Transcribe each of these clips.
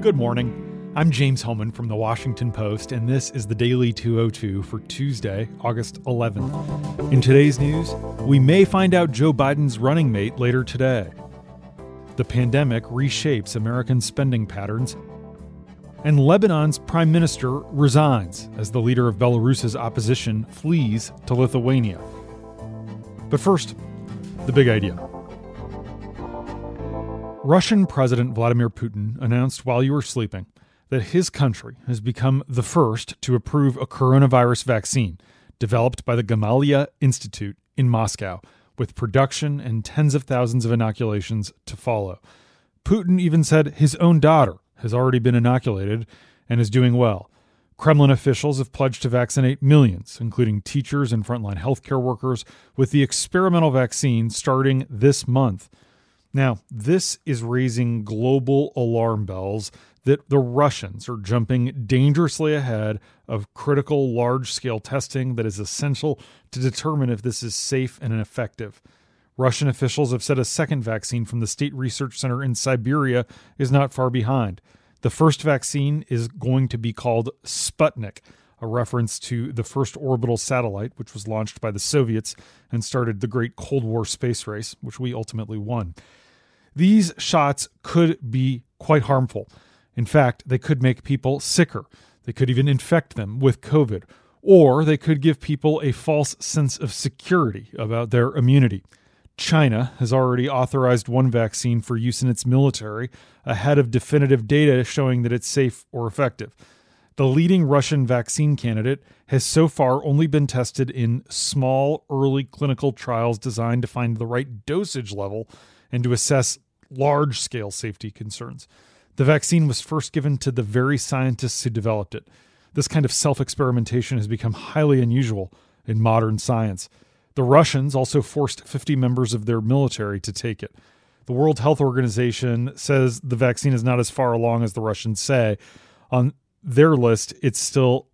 Good morning. I'm James Hohmann from the Washington Post, and this is the Daily 202 for Tuesday, August 11th. In today's news, we may find out Joe Biden's running mate later today. The pandemic reshapes American spending patterns, and Lebanon's prime minister resigns as the leader of Belarus's opposition flees to Lithuania. But first, the big idea. Russian President Vladimir Putin announced while you were sleeping that his country has become the first to approve a coronavirus vaccine developed by the Gamaleya Institute in Moscow, with production and tens of thousands of inoculations to follow. Putin even said his own daughter has already been inoculated and is doing well. Kremlin officials have pledged to vaccinate millions, including teachers and frontline healthcare workers, with the experimental vaccine starting this month. Now, this is raising global alarm bells that the Russians are jumping dangerously ahead of critical large scale testing that is essential to determine if this is safe and effective. Russian officials have said a second vaccine from the State Research Center in Siberia is not far behind. The first vaccine is going to be called Sputnik, a reference to the first orbital satellite, which was launched by the Soviets and started the great Cold War space race, which we ultimately won. These shots could be quite harmful. In fact, they could make people sicker. They could even infect them with COVID, or they could give people a false sense of security about their immunity. China has already authorized one vaccine for use in its military ahead of definitive data showing that it's safe or effective. The leading Russian vaccine candidate has so far only been tested in small, early clinical trials designed to find the right dosage level and to assess large scale safety concerns. The vaccine was first given to the very scientists who developed it. This kind of self experimentation has become highly unusual in modern science. The Russians also forced 50 members of their military to take it. The World Health Organization says the vaccine is not as far along as the Russians say. On their list, it's still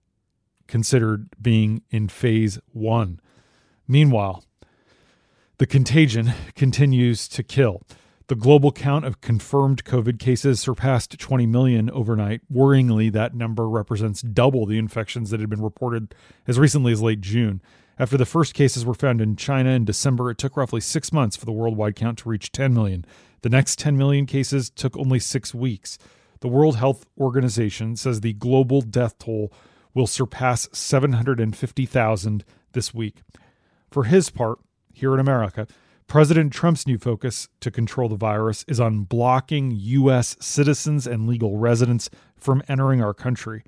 considered being in phase one. Meanwhile, the contagion continues to kill. The global count of confirmed COVID cases surpassed 20 million overnight. Worryingly, that number represents double the infections that had been reported as recently as late June. After the first cases were found in China in December, it took roughly six months for the worldwide count to reach 10 million. The next 10 million cases took only six weeks. The World Health Organization says the global death toll will surpass 750,000 this week. For his part, here in America, President Trump's new focus to control the virus is on blocking U.S. citizens and legal residents from entering our country.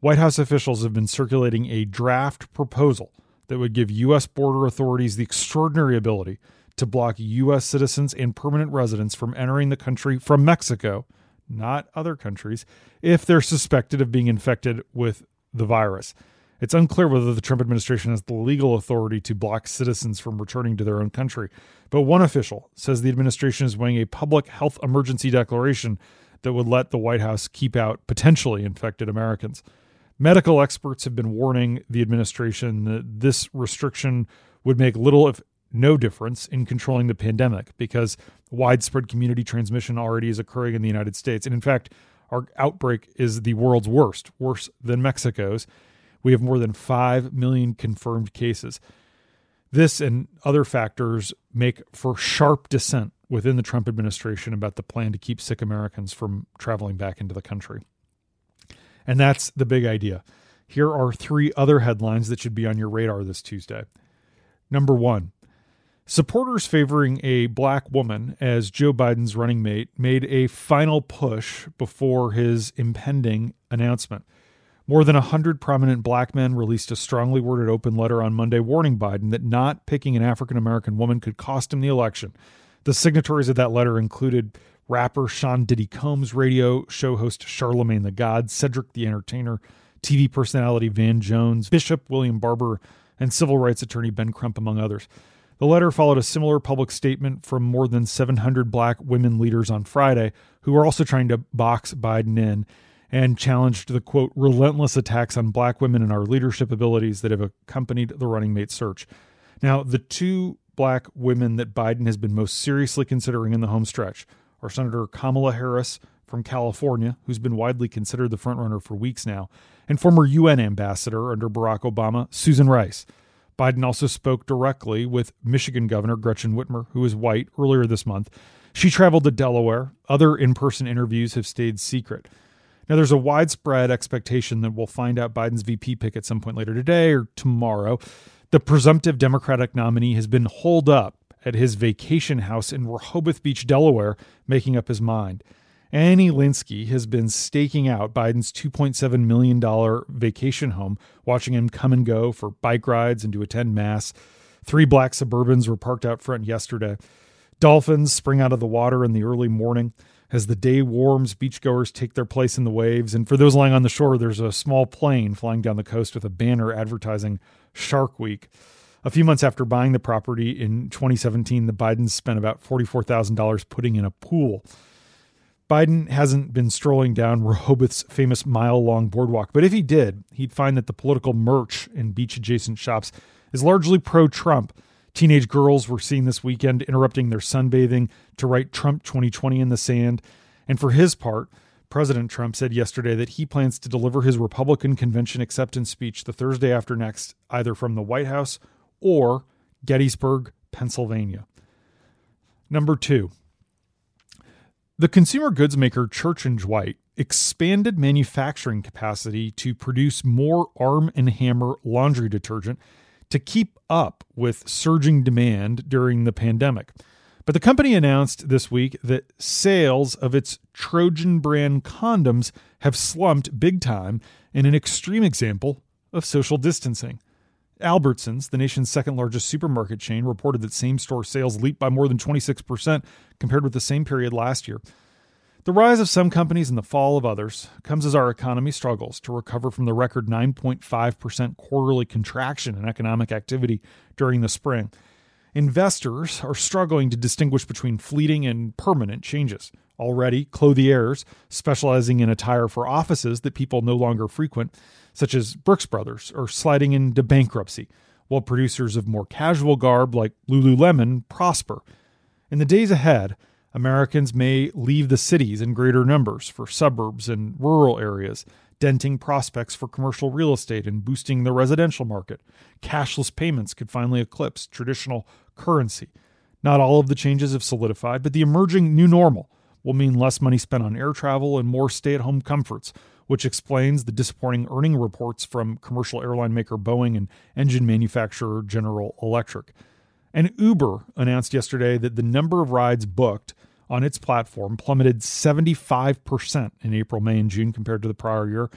White House officials have been circulating a draft proposal that would give U.S. border authorities the extraordinary ability to block U.S. citizens and permanent residents from entering the country from Mexico, not other countries, if they're suspected of being infected with the virus. It's unclear whether the Trump administration has the legal authority to block citizens from returning to their own country. But one official says the administration is weighing a public health emergency declaration that would let the White House keep out potentially infected Americans. Medical experts have been warning the administration that this restriction would make little, if no difference in controlling the pandemic because widespread community transmission already is occurring in the United States. And in fact, our outbreak is the world's worst, worse than Mexico's. We have more than 5 million confirmed cases. This and other factors make for sharp dissent within the Trump administration about the plan to keep sick Americans from traveling back into the country. And that's the big idea. Here are three other headlines that should be on your radar this Tuesday. Number one, supporters favoring a black woman as Joe Biden's running mate made a final push before his impending announcement. More than 100 prominent black men released a strongly worded open letter on Monday warning Biden that not picking an African American woman could cost him the election. The signatories of that letter included rapper Sean Diddy Combs, radio show host Charlemagne the God, Cedric the Entertainer, TV personality Van Jones, Bishop William Barber, and civil rights attorney Ben Crump, among others. The letter followed a similar public statement from more than 700 black women leaders on Friday, who are also trying to box Biden in and challenged the quote relentless attacks on black women and our leadership abilities that have accompanied the running mate search. Now, the two black women that Biden has been most seriously considering in the home stretch are Senator Kamala Harris from California, who's been widely considered the frontrunner for weeks now, and former UN ambassador under Barack Obama, Susan Rice. Biden also spoke directly with Michigan Governor Gretchen Whitmer, who is white, earlier this month. She traveled to Delaware. Other in person interviews have stayed secret. Now, there's a widespread expectation that we'll find out Biden's VP pick at some point later today or tomorrow. The presumptive Democratic nominee has been holed up at his vacation house in Rehoboth Beach, Delaware, making up his mind. Annie Linskey has been staking out Biden's $2.7 million vacation home, watching him come and go for bike rides and to attend Mass. Three black Suburbans were parked out front yesterday. Dolphins spring out of the water in the early morning. As the day warms, beachgoers take their place in the waves. And for those lying on the shore, there's a small plane flying down the coast with a banner advertising Shark Week. A few months after buying the property in 2017, the Bidens spent about $44,000 putting in a pool. Biden hasn't been strolling down Rehoboth's famous mile long boardwalk, but if he did, he'd find that the political merch in beach adjacent shops is largely pro Trump. Teenage girls were seen this weekend interrupting their sunbathing to write Trump 2020 in the sand. And for his part, President Trump said yesterday that he plans to deliver his Republican convention acceptance speech the Thursday after next, either from the White House or Gettysburg, Pennsylvania. Number two, the consumer goods maker Church and Dwight expanded manufacturing capacity to produce more Arm and Hammer laundry detergent to keep up with surging demand during the pandemic. But the company announced this week that sales of its Trojan brand condoms have slumped big time in an extreme example of social distancing. Albertsons, the nation's second largest supermarket chain, reported that same store sales leaped by more than 26% compared with the same period last year. The rise of some companies and the fall of others comes as our economy struggles to recover from the record 9.5% quarterly contraction in economic activity during the spring. Investors are struggling to distinguish between fleeting and permanent changes. Already, clothiers, specializing in attire for offices that people no longer frequent, such as Brooks Brothers, are sliding into bankruptcy, while producers of more casual garb like Lululemon prosper. In the days ahead, Americans may leave the cities in greater numbers for suburbs and rural areas, denting prospects for commercial real estate and boosting the residential market. Cashless payments could finally eclipse traditional currency. Not all of the changes have solidified, but the emerging new normal will mean less money spent on air travel and more stay at home comforts, which explains the disappointing earning reports from commercial airline maker Boeing and engine manufacturer General Electric. And Uber announced yesterday that the number of rides booked on its platform plummeted 75% in April, May, and June compared to the prior year.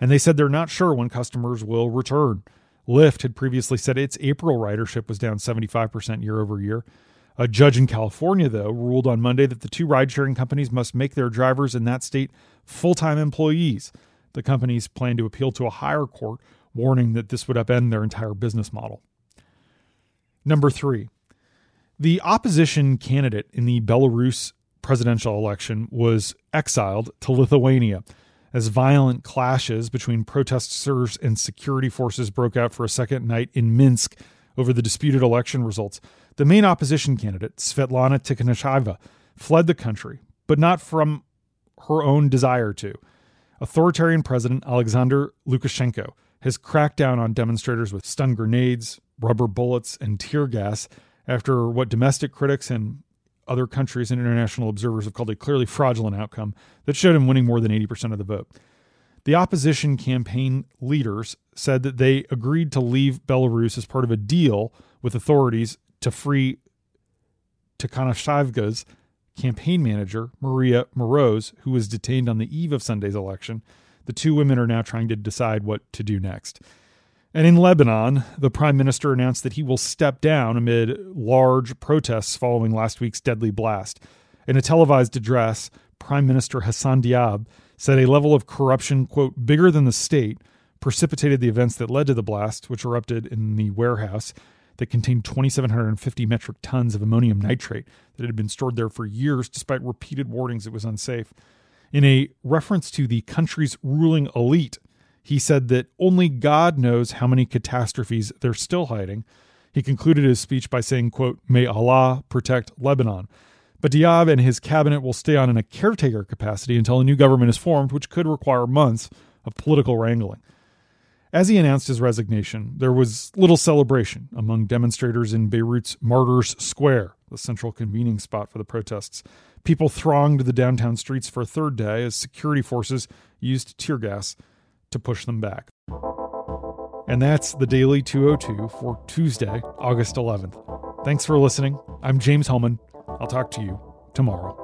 And they said they're not sure when customers will return. Lyft had previously said its April ridership was down 75% year over year. A judge in California, though, ruled on Monday that the two ride sharing companies must make their drivers in that state full time employees. The companies plan to appeal to a higher court, warning that this would upend their entire business model. Number three, the opposition candidate in the Belarus presidential election was exiled to Lithuania as violent clashes between protesters and security forces broke out for a second night in Minsk over the disputed election results. The main opposition candidate, Svetlana Tikhanovskaya, fled the country, but not from her own desire to. Authoritarian President Alexander Lukashenko has cracked down on demonstrators with stun grenades, rubber bullets, and tear gas after what domestic critics and other countries and international observers have called a clearly fraudulent outcome that showed him winning more than 80% of the vote. The opposition campaign leaders said that they agreed to leave Belarus as part of a deal with authorities to free Tikhanovskaya's campaign manager, Maria Moroz, who was detained on the eve of Sunday's election. The two women are now trying to decide what to do next. And in Lebanon, the prime minister announced that he will step down amid large protests following last week's deadly blast. In a televised address, Prime Minister Hassan Diab said a level of corruption, quote, bigger than the state, precipitated the events that led to the blast, which erupted in the warehouse that contained 2,750 metric tons of ammonium nitrate that had been stored there for years despite repeated warnings it was unsafe. In a reference to the country's ruling elite, he said that only God knows how many catastrophes they're still hiding. He concluded his speech by saying, quote, May Allah protect Lebanon. But Diab and his cabinet will stay on in a caretaker capacity until a new government is formed, which could require months of political wrangling. As he announced his resignation, there was little celebration among demonstrators in Beirut's Martyrs Square, the central convening spot for the protests. People thronged the downtown streets for a third day as security forces used tear gas to push them back. And that's the Daily 202 for Tuesday, August 11th. Thanks for listening. I'm James Hohmann. I'll talk to you tomorrow.